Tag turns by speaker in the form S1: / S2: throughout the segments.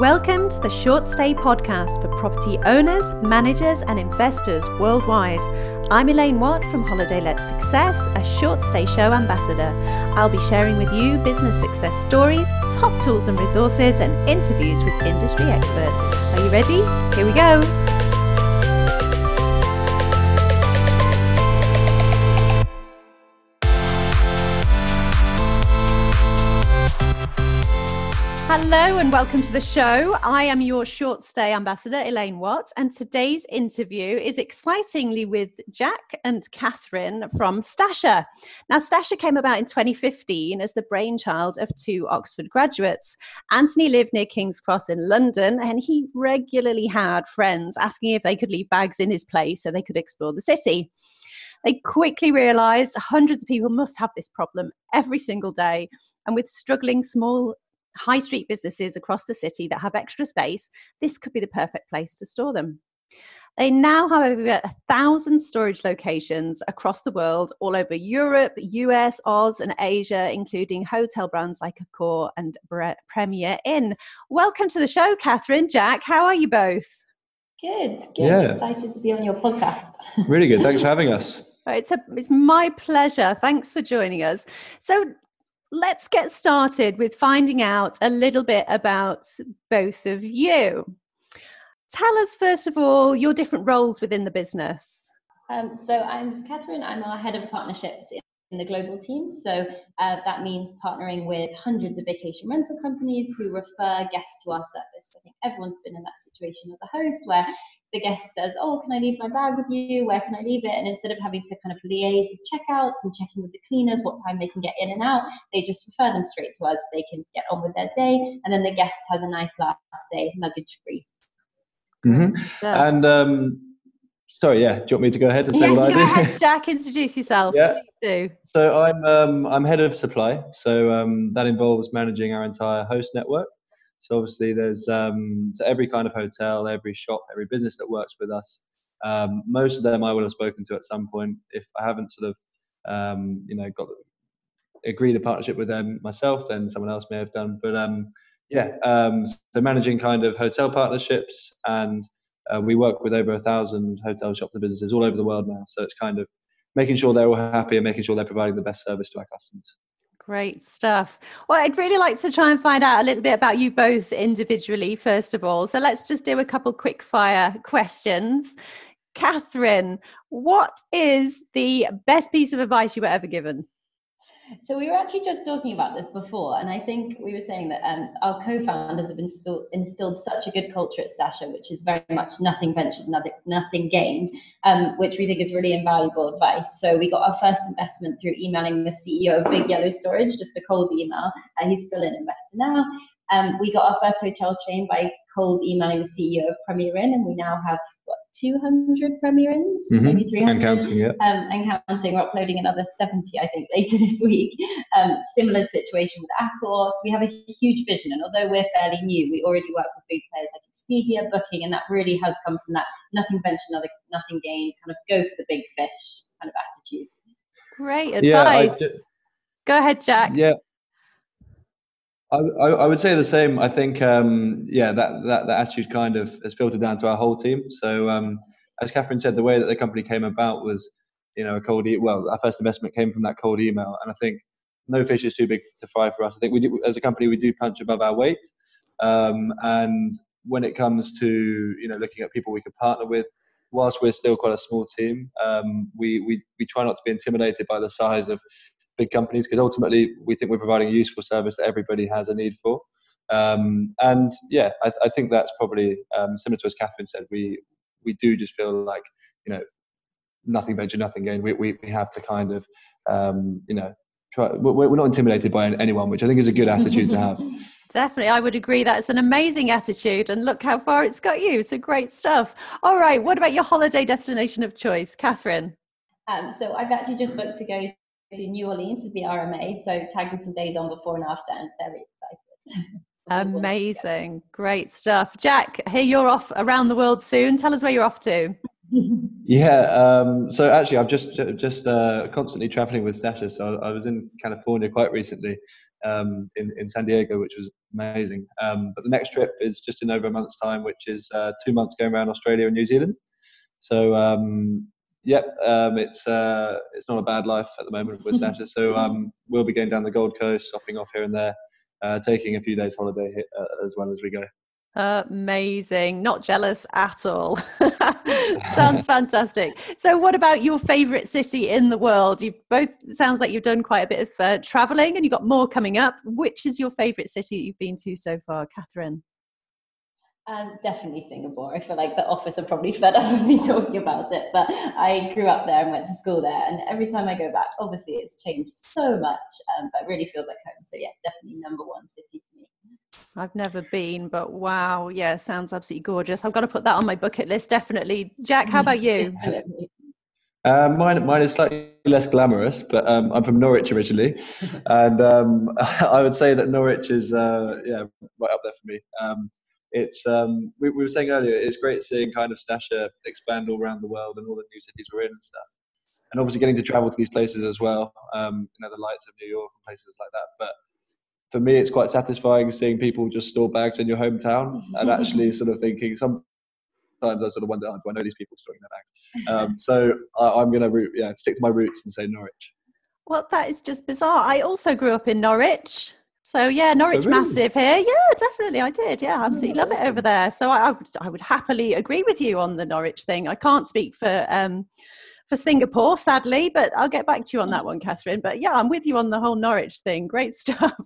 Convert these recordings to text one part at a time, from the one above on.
S1: Welcome to the Short Stay podcast for property owners, managers, and investors worldwide. I'm Elaine Watt from Holiday Let Success, a short stay show ambassador. I'll be sharing with you business success stories, top tools and resources, and interviews with industry experts. Are you ready? Here we go. Hello and welcome to the show. I am your short stay ambassador, Elaine Watt, and today's interview is excitingly with Jack and Catherine from Stasher. Now, Stasher came about in 2015 as the brainchild of two Oxford graduates. Anthony lived near King's Cross in London, and he regularly had friends asking if they could leave bags in his place so they could explore the city. They quickly realized hundreds of people must have this problem every single day. And with struggling small high street businesses across the city that have extra space, this could be the perfect place to store them. They now have over a thousand storage locations across the world, all over Europe, US, Oz, and Asia, including hotel brands like Accor and Premier Inn. Welcome to the show, Catherine. Jack, how are you both?
S2: Good, good. Yeah. Excited to be on your podcast.
S3: really good. Thanks for having us.
S1: It's a it's my pleasure. Thanks for joining us. So let's get started with finding out a little bit about both of you. Tell us, first of all, your different roles within the business.
S2: Um, so, I'm Catherine, I'm our head of partnerships in the global team. So, uh, that means partnering with hundreds of vacation rental companies who refer guests to our service. I think everyone's been in that situation as a host where the guest says, Oh, can I leave my bag with you? Where can I leave it? And instead of having to kind of liaise with checkouts and checking with the cleaners what time they can get in and out, they just refer them straight to us. They can get on with their day. And then the guest has a nice last day, luggage free.
S3: Mm-hmm. Yeah. And um, sorry, yeah, do you want me to go ahead and say
S1: yes,
S3: what
S1: go ahead, Jack. Introduce yourself. Yeah. Do.
S3: So I'm um, I'm head of supply. So um, that involves managing our entire host network. So obviously, there's um, so every kind of hotel, every shop, every business that works with us. Um, most of them I will have spoken to at some point. If I haven't sort of, um, you know, got agreed a partnership with them myself, then someone else may have done. But um, yeah, um, so managing kind of hotel partnerships, and uh, we work with over a thousand hotel shops and businesses all over the world now. So it's kind of making sure they're all happy and making sure they're providing the best service to our customers.
S1: Great stuff. Well, I'd really like to try and find out a little bit about you both individually, first of all. So let's just do a couple quick fire questions. Catherine, what is the best piece of advice you were ever given?
S2: So we were actually just talking about this before, and I think we were saying that um, our co-founders have instilled, instilled, such a good culture at Stasher, which is very much nothing ventured, nothing, nothing gained, um, which we think is really invaluable advice. So we got our first investment through emailing the CEO of Big Yellow Storage, just a cold email. Uh, he's still an investor now. Um, we got our first hotel chain by cold emailing the CEO of Premier Inn, and we now have what 200 Premier Inns, mm-hmm. maybe 300,
S3: and counting, yeah,
S2: um, and counting. We're uploading another 70, I think, later this week. Um, similar situation with Accor. So we have a huge vision, and although we're fairly new, we already work with big players like Expedia, Booking, and that really has come from that nothing venture, nothing, nothing gain, kind of go for the big fish kind of attitude.
S1: Great advice. Yeah, Go ahead, Jack.
S3: Yeah, I, I, would say the same. I think, um, yeah, that, that, that attitude kind of has filtered down to our whole team. So, um, as Catherine said, the way that the company came about was, you know, a cold. E- well, our first investment came from that cold email, and I think no fish is too big to fry for us. I think we do, as a company, we do punch above our weight, um, and when it comes to you know looking at people we could partner with, whilst we're still quite a small team, um, we, we we try not to be intimidated by the size of big companies because ultimately we think we're providing a useful service that everybody has a need for. Um, and yeah, I, I, think that's probably um, similar to as Catherine said. We we do just feel like you know nothing venture, nothing gain. We we, we have to kind of um, you know try. We're, not intimidated by anyone, which I think is a good attitude to have.
S1: Definitely, I would agree. That's an amazing attitude, and look how far it's got you. So great stuff. All right, what about your holiday destination of choice, Catherine?
S2: Um, so I've actually just booked to go to New Orleans to VRMA. So tagging some days on before and after, and very excited.
S1: Amazing, great stuff. Jack, here you're off around the world soon. Tell us where you're off to.
S3: yeah. Um, so actually, I'm just just uh, constantly traveling with Stasher. So I, I, was in California quite recently, um, in in San Diego, which was amazing. Um, but the next trip is just in over a month's time, which is uh, two months going around Australia and New Zealand. So um, yep, um, it's uh, it's not a bad life at the moment with Stasher. So um, we'll be going down the Gold Coast, stopping off here and there, uh, taking a few days holiday uh, as well as we go.
S1: Amazing. Not jealous at all. sounds fantastic. So, what about your favorite city in the world? You both sounds like you've done quite a bit of uh, traveling and you've got more coming up. Which is your favorite city you've been to so far, Catherine?
S2: Um, definitely Singapore. I feel like the office are probably fed up with me talking about it, but I grew up there and went to school there. And every time I go back, obviously it's changed so much, um, but it really feels like home. So, yeah, definitely number one city for me.
S1: I've never been, but wow, yeah, sounds absolutely gorgeous. I've got to put that on my bucket list, definitely. Jack, how about you?
S3: Uh, mine, mine is slightly less glamorous, but um, I'm from Norwich originally, and um, I would say that Norwich is uh, yeah right up there for me. Um, it's um, we, we, were saying earlier, it's great seeing kind of Stasher expand all around the world and all the new cities we're in and stuff, and obviously getting to travel to these places as well. Um, you know, the lights of New York and places like that, but for me, it's quite satisfying seeing people just store bags in your hometown and actually sort of thinking sometimes I sort of wonder, oh, do I know these people storing their bags? Um, so I, am going to yeah, stick to my roots and say Norwich.
S1: Well, that is just bizarre. I also grew up in Norwich. So yeah, Norwich oh, really? massive here. Yeah, definitely, I did. Yeah, absolutely love it over there. So I, I, would, I would happily agree with you on the Norwich thing. I can't speak for um, for Singapore, sadly, but I'll get back to you on that one, Catherine. But yeah, I'm with you on the whole Norwich thing. Great stuff.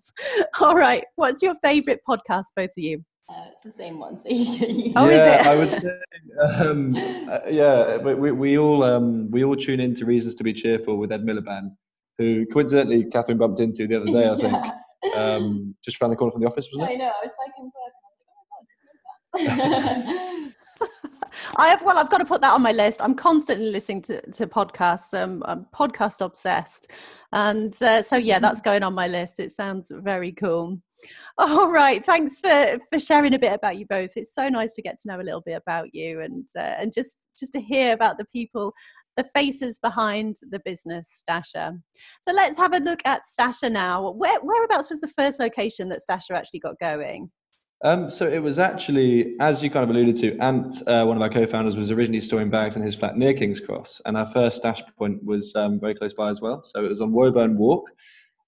S1: All right. What's your favourite podcast, both of you?
S2: Uh, it's the same one. So you,
S3: oh, yeah, is it? I would say, um, uh, yeah, we, we all um, we all tune in to Reasons to Be Cheerful with Ed Miliband, who coincidentally Catherine bumped into the other day, I think, yeah. Um, just around the corner from the office, wasn't
S2: it? I know. I was like, oh my god,
S1: I have well, I've got to put that on my list. I'm constantly listening to, to podcasts. Um, I'm podcast obsessed, and uh, so yeah, that's going on my list. It sounds very cool. All right, thanks for for sharing a bit about you both. It's so nice to get to know a little bit about you and uh, and just just to hear about the people the faces behind the business Stasher. So let's have a look at Stasher now. Where, whereabouts was the first location that Stasher actually got going?
S3: Um, so it was actually, as you kind of alluded to, Ant, uh, one of our co-founders, was originally storing bags in his flat near King's Cross, and our first stash point was um, very close by as well. So it was on Woburn Walk,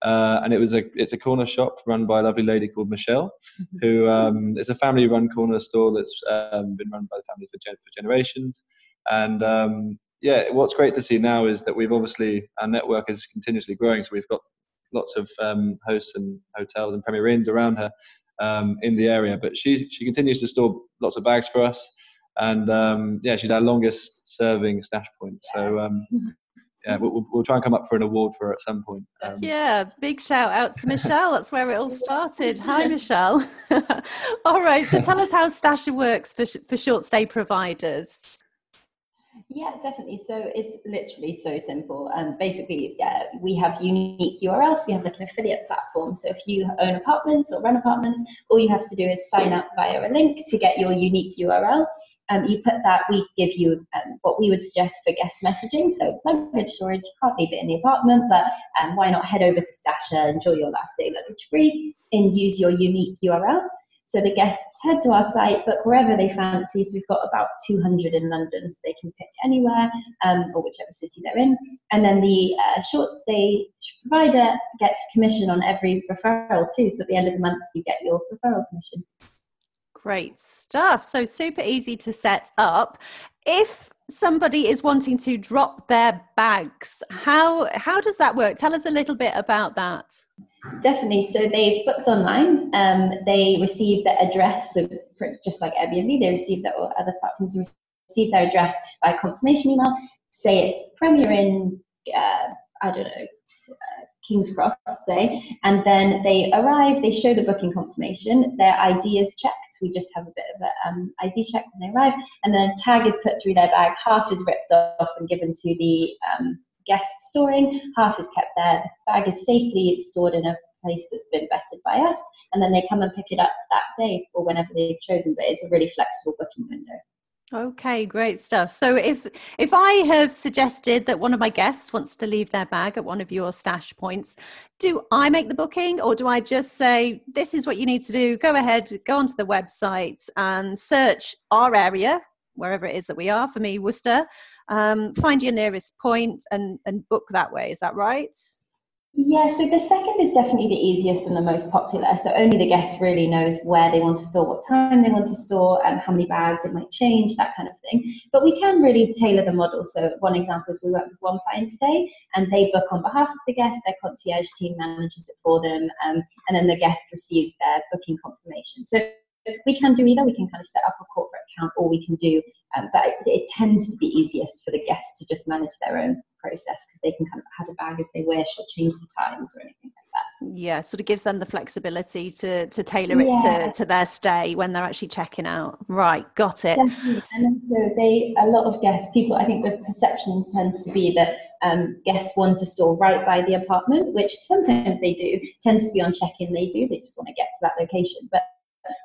S3: uh, and it was a it's a corner shop run by a lovely lady called Michelle, mm-hmm. who um, it's a family-run corner store that's um, been run by the family for, gen- for generations, and um, yeah, what's great to see now is that we've obviously our network is continuously growing, so we've got lots of um, hosts and hotels and Premier Inns around her um, in the area. But she she continues to store lots of bags for us, and um, yeah, she's our longest serving stash point. So. Um, yeah, we'll, we'll, try and come up for an award for her at some point.
S1: Um, yeah, big shout out to Michelle. That's where it all started. Hi, Michelle. all right, so tell us how Stasher works for, for short stay providers.
S2: Yeah, definitely. So it's literally so simple. Um, basically, uh, we have unique URLs. We have like an affiliate platform. So if you own apartments or run apartments, all you have to do is sign up via a link to get your unique URL. Um, you put that, we give you um, what we would suggest for guest messaging. So luggage storage, you can't leave it in the apartment, but um, why not head over to Stasher, enjoy your last day luggage free, and use your unique URL. So the guests head to our site, book wherever they fancy. So we've got about 200 in London, so they can pick anywhere um, or whichever city they're in. And then the uh, short stay provider gets commission on every referral too. So at the end of the month, you get your referral commission.
S1: Great stuff. So super easy to set up. If somebody is wanting to drop their bags, how how does that work? Tell us a little bit about that.
S2: Definitely. So they've booked online. Um, they receive their address, so just like Airbnb, they receive that, or other platforms receive their address by confirmation email. Say it's Premier Inn, uh, I don't know, uh, King's Cross, say, and then they arrive. They show the booking confirmation. Their ID is checked. We just have a bit of an um, ID check when they arrive, and then a tag is put through their bag. Half is ripped off and given to the um, guest storing, half is kept there. The bag is safely stored in a place that's been vetted by us, and then they come and pick it up that day or whenever they've chosen. But it's a really flexible booking window.
S1: Okay, great stuff. So if if I have suggested that one of my guests wants to leave their bag at one of your stash points, do I make the booking or do I just say this is what you need to do? Go ahead, go onto the website and search our area, wherever it is that we are. For me, Worcester. Um, find your nearest point and and book that way. Is that right?
S2: Yeah, so the second is definitely the easiest and the most popular. So only the guest really knows where they want to store, what time they want to store, and how many bags it might change, that kind of thing. But we can really tailor the model. So one example is we work with One Fine Stay, and they book on behalf of the guest. Their concierge team manages it for them, um, and then the guest receives their booking confirmation. So we can do either. We can kind of set up a corporate account, or we can do. Um, but it, it, tends to be easiest for the guests to just manage their own process because they can kind of add a bag as they wish or change the times or anything like that.
S1: Yeah, sort of gives them the flexibility to to tailor it yeah. to, to their stay when they're actually checking out. Right, got it.
S2: Definitely. And so they a lot of guests, people I think the perception tends to be that um, guests want to store right by the apartment, which sometimes they do, tends to be on check-in they do, they just want to get to that location. But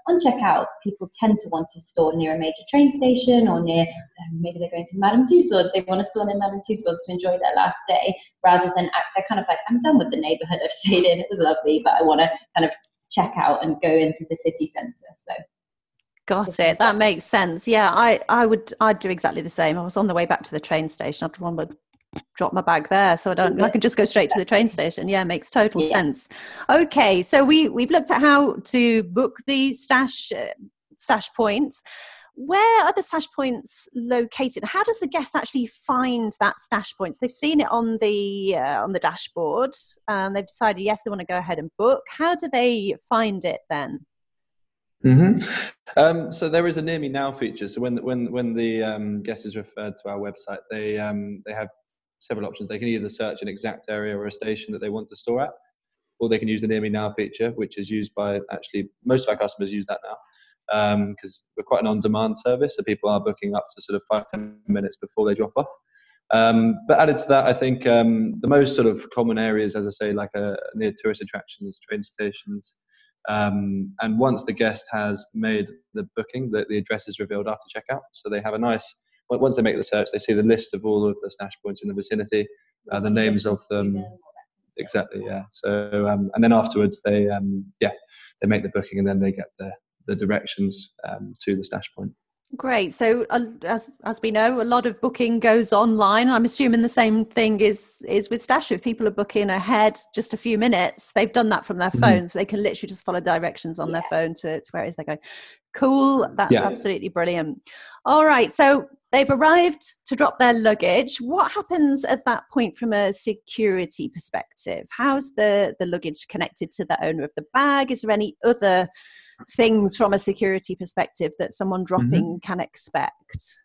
S2: on checkout, people tend to want to store near a major train station or near, um, maybe they're going to Madame Tussauds, they want to store near Madame Tussauds to enjoy their last day, rather than they're kind of like, I'm done with the neighborhood I've stayed in, it was lovely, but I want to kind of check out and go into the city centre. So
S1: Got it. That makes sense. Yeah, I, I would I'd do exactly the same. I was on the way back to the train station. I'd one would drop my bag there so i don't i can just go straight to the train station. Yeah makes total yeah. sense. Okay so we we've looked at how to book the stash uh, stash points. Where are the stash points located? How does the guest actually find that stash points they've seen it on the uh, on the dashboard and they've decided yes they want to go ahead and book. How do they find it then?
S3: Mm-hmm. Um, so there is a near me now feature. So when when when the um, guest is referred to our website, they um, they have several options. They can either search an exact area or a station that they want to store at, or they can use the Near Me Now feature, which is used by actually most of our customers use that now because um, we're quite an on-demand service, so people are booking up to sort of five ten minutes before they drop off. Um, but added to that, I think um, the most sort of common areas, as I say, like uh, near tourist attractions, train stations, um, and once the guest has made the booking, the, the address is revealed after checkout. So they have a nice once they make the search, they see the list of all of the stash points in the vicinity, uh, the names of them. Exactly, yeah. So um, and then afterwards, they um, yeah they make the booking and then they get the the directions um, to the stash point.
S1: Great. So, uh, as as we know, a lot of booking goes online. I'm assuming the same thing is is with Stash. If people are booking ahead just a few minutes, they've done that from their phone, mm-hmm. so they can literally just follow directions on yeah. their phone to, to where it is they're going. Cool. That's yeah. absolutely brilliant. All right. So they've arrived to drop their luggage. What happens at that point from a security perspective? How's the, the luggage connected to the owner of the bag? Is there any other things from a security perspective that someone dropping mm-hmm. can expect?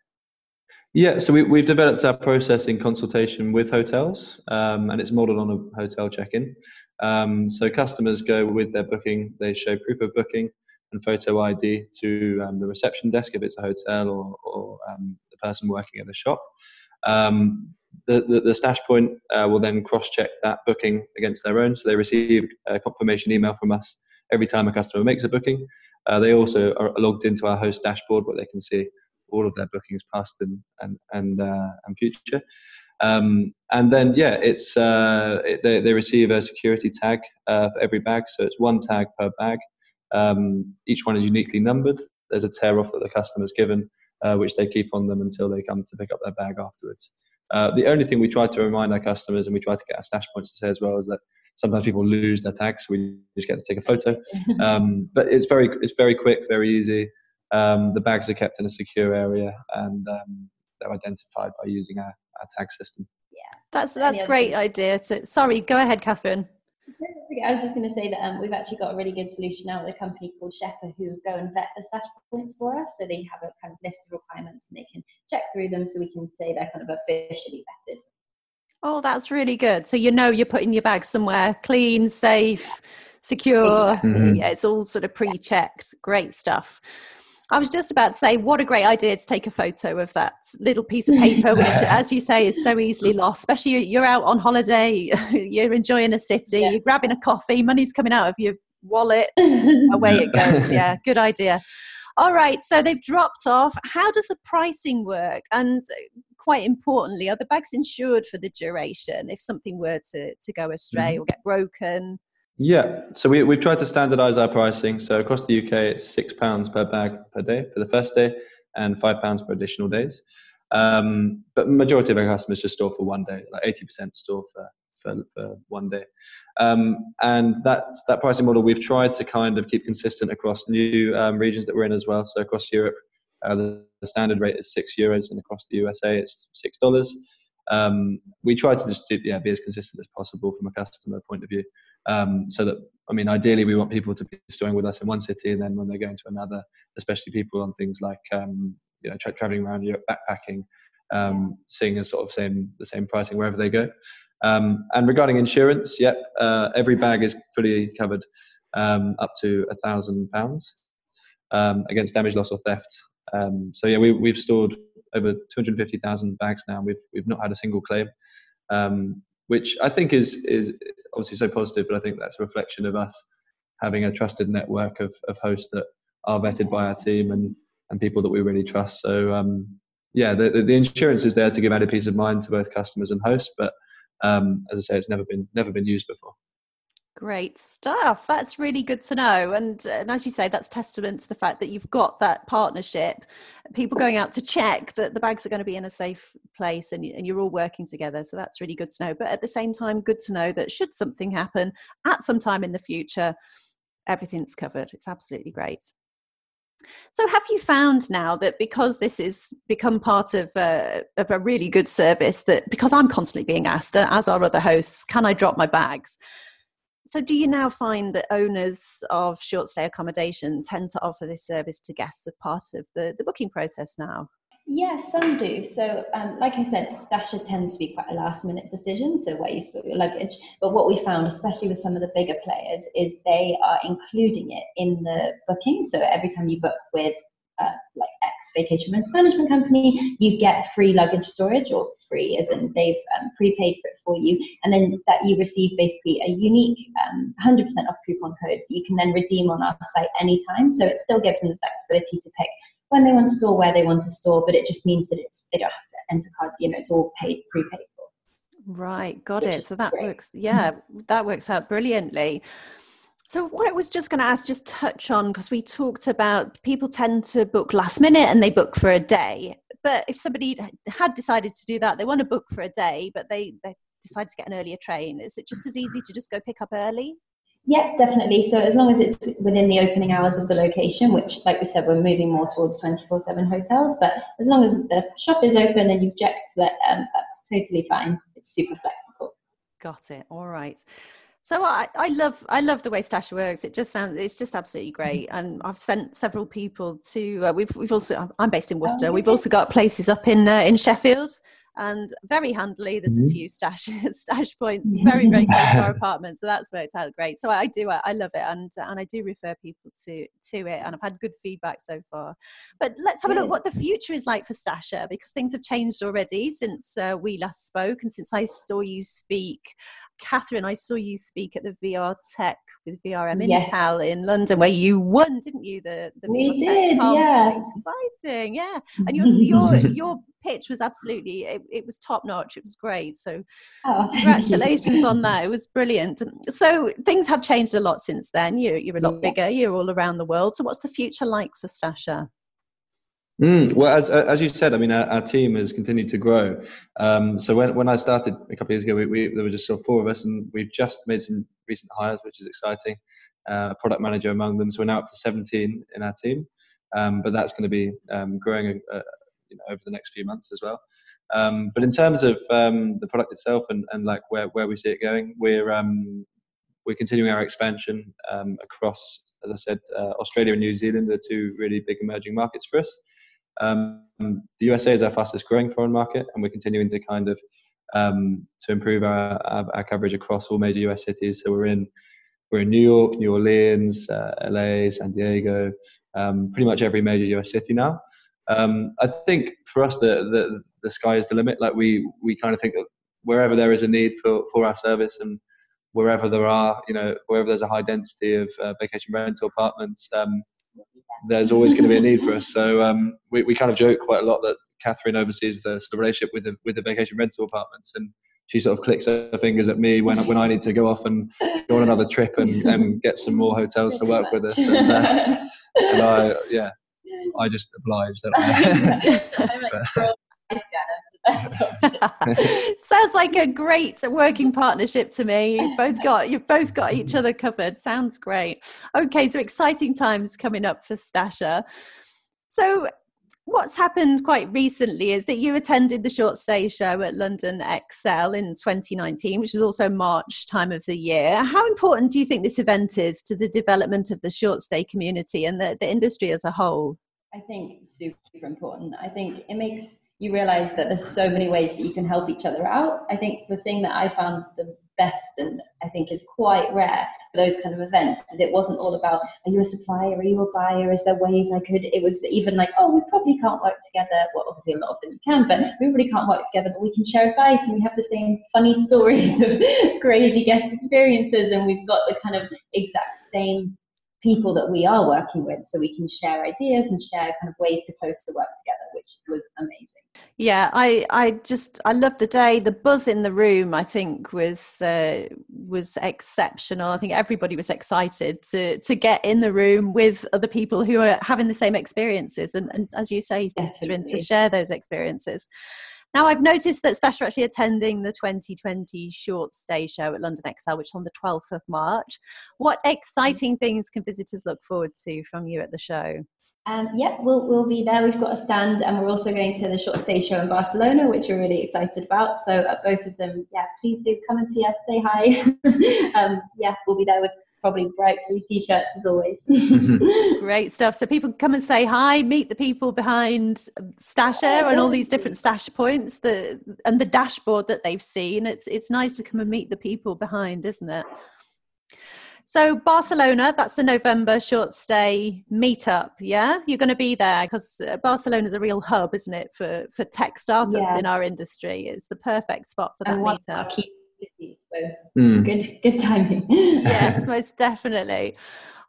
S3: Yeah, so we, have developed our process in consultation with hotels, um, and it's modeled on a hotel check in. Um, so customers go with their booking, they show proof of booking and photo ID to um, the reception desk if it's a hotel or, or um, the person working at the shop. Um, the, the, the, stash point uh, will then cross check that booking against their own. So they receive a confirmation email from us every time a customer makes a booking. Uh, they also are logged into our host dashboard where they can see all of their bookings past and and and, uh, and future. Um, and then yeah, it's uh, it, they, they receive a security tag uh, for every bag, so it's one tag per bag. Um, each one is uniquely numbered. There's a tear off that the customer's given, uh, which they keep on them until they come to pick up their bag afterwards. Uh, the only thing we try to remind our customers, and we try to get our stash points to say as well, is that sometimes people lose their tags, so we just get to take a photo. Um, but it's very it's very quick, very easy. Um, the bags are kept in a secure area, and um, they're identified by using our, our tag system.
S1: Yeah, that's that's great idea. To, sorry, go ahead, Catherine.
S2: I was just going to say that um, we've actually got a really good solution now with a company called Shepper who go and vet the stash points for us. So they have a kind of list of requirements and they can check through them so we can say they're kind of officially vetted.
S1: Oh, that's really good. So you know you're putting your bag somewhere clean, safe, secure. Exactly. Mm-hmm. Yeah, it's all sort of pre-checked. Great stuff. I was just about to say, what a great idea to take a photo of that little piece of paper, which, as you say, is so easily lost. Especially you're out on holiday, you're enjoying a city, yeah. you're grabbing a coffee, money's coming out of your wallet, away it goes. Yeah, good idea. All right, so they've dropped off. How does the pricing work? And quite importantly, are the bags insured for the duration if something were to, to go astray mm-hmm. or get broken?
S3: Yeah, so we, we've tried to standardize our pricing. So across the UK, it's £6 per bag per day for the first day and £5 for additional days. Um, but majority of our customers just store for one day, like 80% store for, for, for one day. Um, and that, that pricing model we've tried to kind of keep consistent across new um, regions that we're in as well. So across Europe, uh, the, the, standard rate is six euros, and across the USA, it's six dollars. Um, we try to just do, yeah, be as consistent as possible from a customer point of view. Um, so that I mean, ideally, we want people to be storing with us in one city, and then when they're going to another, especially people on things like um, you know tra- traveling around Europe, backpacking, um, seeing the sort of same the same pricing wherever they go. Um, and regarding insurance, yep, uh, every bag is fully covered um, up to a thousand pounds um, against damage, loss, or theft. Um, so yeah, we, we've stored over 250,000 bags now. We've we've not had a single claim, um, which I think is is obviously so positive. But I think that's a reflection of us having a trusted network of, of hosts that are vetted by our team and and people that we really trust. So um, yeah, the, the insurance is there to give added peace of mind to both customers and hosts, but um, as I say, it's never been never been used before.
S1: Great stuff. That's really good to know. And, and as you say, that's testament to the fact that you've got that partnership, people going out to check that the bags are going to be in a safe place and, and you're all working together. So that's really good to know. But at the same time, good to know that should something happen at some time in the future, everything's covered. It's absolutely great. So, have you found now that because this has become part of a, of a really good service, that because I'm constantly being asked, as are other hosts, can I drop my bags? So, do you now find that owners of short stay accommodation tend to offer this service to guests as part of the, the booking process now?
S2: Yes, some do. So, um, like I said, Stasher tends to be quite a last minute decision, so where you store your luggage. But what we found, especially with some of the bigger players, is they are including it in the booking. So, every time you book with uh, like X vacation rental management company, you get free luggage storage or free as in they've um, prepaid for it for you. And then that you receive basically a unique um, 100% off coupon code that you can then redeem on our site anytime. So it still gives them the flexibility to pick when they want to store, where they want to store, but it just means that it's they don't have to enter card. You know, it's all paid prepaid for.
S1: Right, got it. So that great. works. Yeah, that works out brilliantly. So what I was just going to ask, just touch on because we talked about people tend to book last minute and they book for a day. But if somebody had decided to do that, they want to book for a day, but they they decide to get an earlier train. Is it just as easy to just go pick up early?
S2: Yeah, definitely. So as long as it's within the opening hours of the location, which, like we said, we're moving more towards twenty-four seven hotels. But as long as the shop is open and you've checked that, um, that's totally fine. It's super flexible.
S1: Got it. All right. So I, I love I love the way Stasher works. It just sounds it's just absolutely great. And I've sent several people to. Uh, we've we've also I'm based in Worcester. Oh, we've also got places up in uh, in Sheffield. And very handily there's mm-hmm. a few stash stash points. Very very close to our apartment. So that's worked out great. So i do i love it. And and i do refer people to to it. And i've had good feedback so far. But let's have a look what the future is like for stasher because things have changed already since uh, we last spoke and since i saw you speak Catherine, I saw you speak at the VR Tech with VRM yes. Intel in London, where you won, didn't you? The, the
S2: we VR did, Tech. yeah.
S1: Exciting, yeah. And your your your pitch was absolutely it, it was top notch. It was great. So oh, congratulations on that. It was brilliant. So things have changed a lot since then. You're you're a lot yeah. bigger. You're all around the world. So what's the future like for Stasher?
S3: Mm, well, as as you said, I mean, our, our team has continued to grow. Um, so when when I started a couple of years ago, we, we, there were just sort of four of us, and we've just made some recent hires, which is exciting. Uh, product manager among them, so we're now up to 17 in our team. Um, but that's going to be um, growing uh, you know, over the next few months as well. Um, but in terms of um, the product itself and, and like where, where we see it going, we're um, we're continuing our expansion across, as I said, uh, Australia and New Zealand are two really big emerging markets for us. Um, the USA is our fastest growing foreign market, and we're continuing to kind of um, to improve our, our, our, coverage across all major US cities. So we're in we're in New York, New Orleans, uh, LA, San Diego, um, pretty much every major US city now. Um, I think for us, the, the the sky is the limit. Like we we kind of think that wherever there is a need for for our service and wherever there are, you know, wherever there's a high density of uh, vacation rental apartments, um, there's always going to be a need for us. So um, we, we kind of joke quite a lot that Catherine oversees the sort of relationship with the with the vacation rental apartments, and she sort of clicks her fingers at me when when I need to go off and go on another trip and, and get some more hotels to work with us. And, uh, and I, yeah, I just oblige. Don't I?
S1: Sounds like a great working partnership to me. You've both got you've both got each other covered. Sounds great. Okay, so exciting times coming up for Stasher. So what's happened quite recently is that you attended the short stay show at London Excel in 2019, which is also March time of the year. How important do you think this event is to the development of the short stay community and the, the industry as a whole?
S2: I think super important. I think it makes you realize that there's so many ways that you can help each other out. I think the thing that I found the best and I think is quite rare for those kind of events is it wasn't all about are you a supplier, are you a buyer, is there ways I could it was even like, oh we probably can't work together. Well obviously a lot of them you can, but we really can't work together, but we can share advice and we have the same funny stories of crazy guest experiences and we've got the kind of exact same people that we are working with so we can share ideas and share kind of ways to close the work together which was amazing.
S1: Yeah i i just i love the day. The buzz in the room i think was uh, was exceptional. I think everybody was excited to to get in the room with other people who are having the same experiences and, and as you say to share those experiences now, I've noticed that Stasher actually attending the 2020 short stay show at London Excel, which is on the 12th of March. What exciting things can visitors look forward to from you at the show?
S2: Um, yeah, we'll, we'll be there. We've got a stand, and we're also going to the short stay show in Barcelona, which we're really excited about. So, at both of them, yeah, please do come and see us, say hi. um, yeah, we'll be there with probably bright blue t-shirts as always.
S1: Great stuff. So people come and say hi, meet the people behind Stasher and all these different stash points the and the dashboard that they've seen. It's it's nice to come and meet the people behind, isn't it? So Barcelona, that's the November short stay meetup. Yeah, you're going to be there because uh, Barcelona is a real hub, isn't it, for for tech startups yeah. in our industry? It's the perfect spot for that and meetup.
S2: So mm. good, good timing.
S1: yes, most definitely.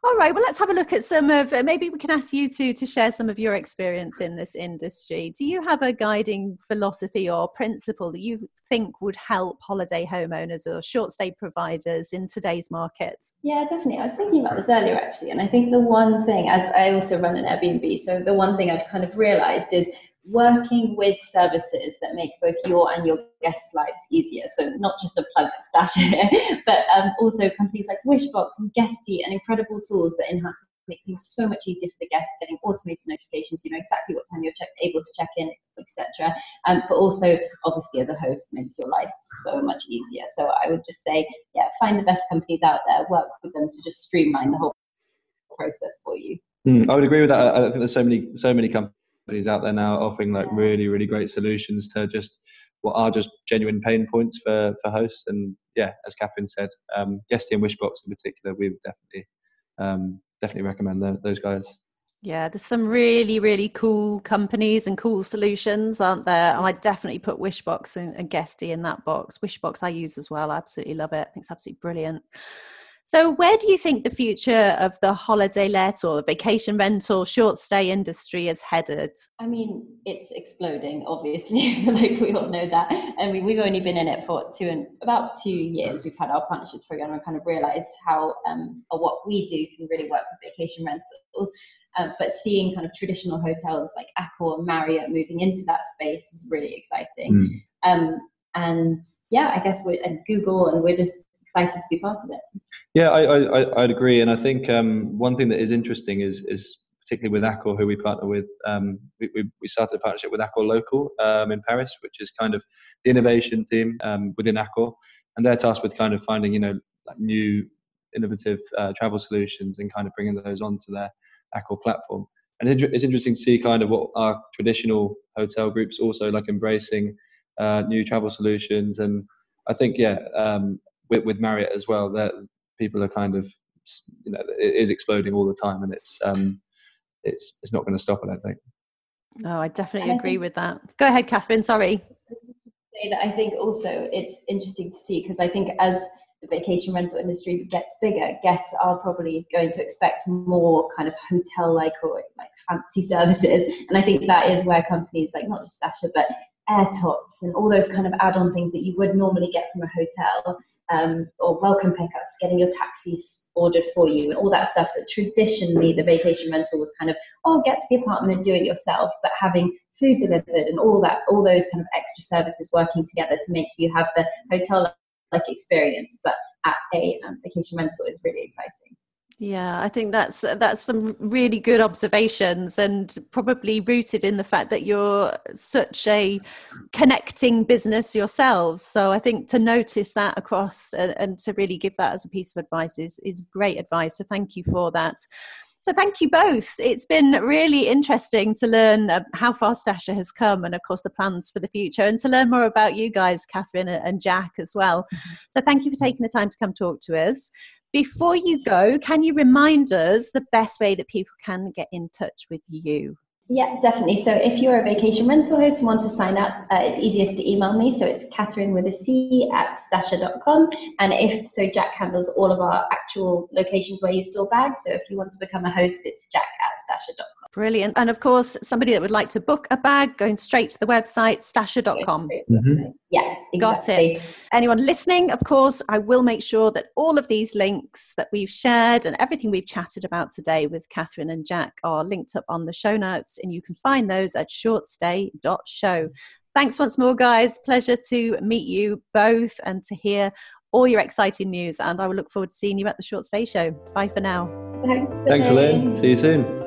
S1: All right, well, let's have a look at some of. Uh, maybe we can ask you to to share some of your experience in this industry. Do you have a guiding philosophy or principle that you think would help holiday homeowners or short stay providers in today's market?
S2: Yeah, definitely. I was thinking about this earlier actually, and I think the one thing, as I also run an Airbnb, so the one thing I've kind of realised is working with services that make both your and your guests' lives easier. So not just a plug stash here, but um, also companies like Wishbox and Guesty and incredible tools that enhance make things so much easier for the guests, getting automated notifications, you know exactly what time you're check- able to check in, etc. Um, but also, obviously, as a host, makes your life so much easier. So I would just say, yeah, find the best companies out there, work with them to just streamline the whole process for you.
S3: Mm, I would agree with that. I think there's so many, so many companies companies out there now offering like really really great solutions to just what are just genuine pain points for for hosts and yeah as catherine said um guesty and wishbox in particular we would definitely um definitely recommend the, those guys
S1: yeah, there's some really, really cool companies and cool solutions, aren't there? And I definitely put Wishbox and, and Guesty in that box. Wishbox I use as well. I absolutely love it. I think it's absolutely brilliant. So, where do you think the future of the holiday let or vacation rental short stay industry is headed?
S2: I mean, it's exploding, obviously, like we all know that. I mean, we've only been in it for two and about two years. We've had our partnerships program and kind of realized how um, or what we do can really work with vacation rentals. Uh, but seeing kind of traditional hotels like Accor and Marriott moving into that space is really exciting. Mm. Um, and yeah, I guess we're at Google and we're just excited to be part of it.
S3: Yeah, I, I, I'd agree. And I think um, one thing that is interesting is, is particularly with Accor, who we partner with. Um, we, we, started a partnership with Accor Local um, in Paris, which is kind of the innovation team um, within Accor, and they're tasked with kind of finding you know like new innovative uh, travel solutions and kind of bringing those onto their Accor platform. And it's interesting to see kind of what our traditional hotel groups also like embracing uh, new travel solutions. And I think yeah, um, with, with Marriott as well, that people are kind of you know it is exploding all the time, and it's um, it's it's not going to stop. I don't think.
S1: Oh, I definitely agree with that. Go ahead, Catherine. Sorry.
S2: Say that I think also it's interesting to see because I think as the vacation rental industry gets bigger, guests are probably going to expect more kind of hotel-like or like fancy services. And I think that is where companies like not just Stasher, but AirTots and all those kind of add-on things that you would normally get from a hotel um, or welcome pickups, getting your taxis ordered for you, and all that stuff that traditionally the vacation rental was kind of, oh, get to the apartment and do it yourself, but having food delivered and all that, all those kind of extra services working together to make you have the hotel like experience, but at a um, vacation rental is really exciting.
S1: Yeah, I think that's that's some really good observations and probably rooted in the fact that you're such a connecting business yourselves. So I think to notice that across and, and to really give that as a piece of advice is is great advice. So thank you for that. So thank you both. It's been really interesting to learn uh, how far Stasher has come and, of course, the plans for the future and to learn more about you guys, Catherine and Jack, as well. Mm-hmm. So thank you for taking the time to come talk to us. Before you go, can you remind us the best way that people can get in touch with you?
S2: Yeah, definitely. So if you're a vacation rental host and want to sign up, uh, it's easiest to email me. So it's Catherine with a C at stasher.com. And if so, Jack handles all of our actual locations where you store bags. So if you want to become a host, it's jack at stasher.com.
S1: Brilliant. And of course, somebody that would like to book a bag, going straight to the website, stasher.com.
S2: Mm-hmm. Yeah, exactly.
S1: Got it. Anyone listening, of course, I will make sure that all of these links that we've shared and everything we've chatted about today with Catherine and Jack are linked up on the show notes, and you can find those at shortstay.show. Thanks once more, guys. Pleasure to meet you both and to hear all your exciting news. And I will look forward to seeing you at the Short Stay Show. Bye for now.
S3: Thanks, Thanks Elaine. See you soon.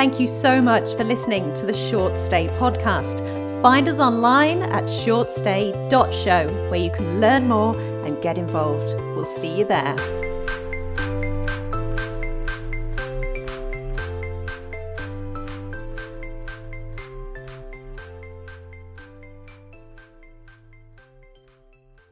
S1: Thank you so much for listening to the Short Stay podcast. Find us online at shortstay.show where you can learn more and get involved. We'll see you there.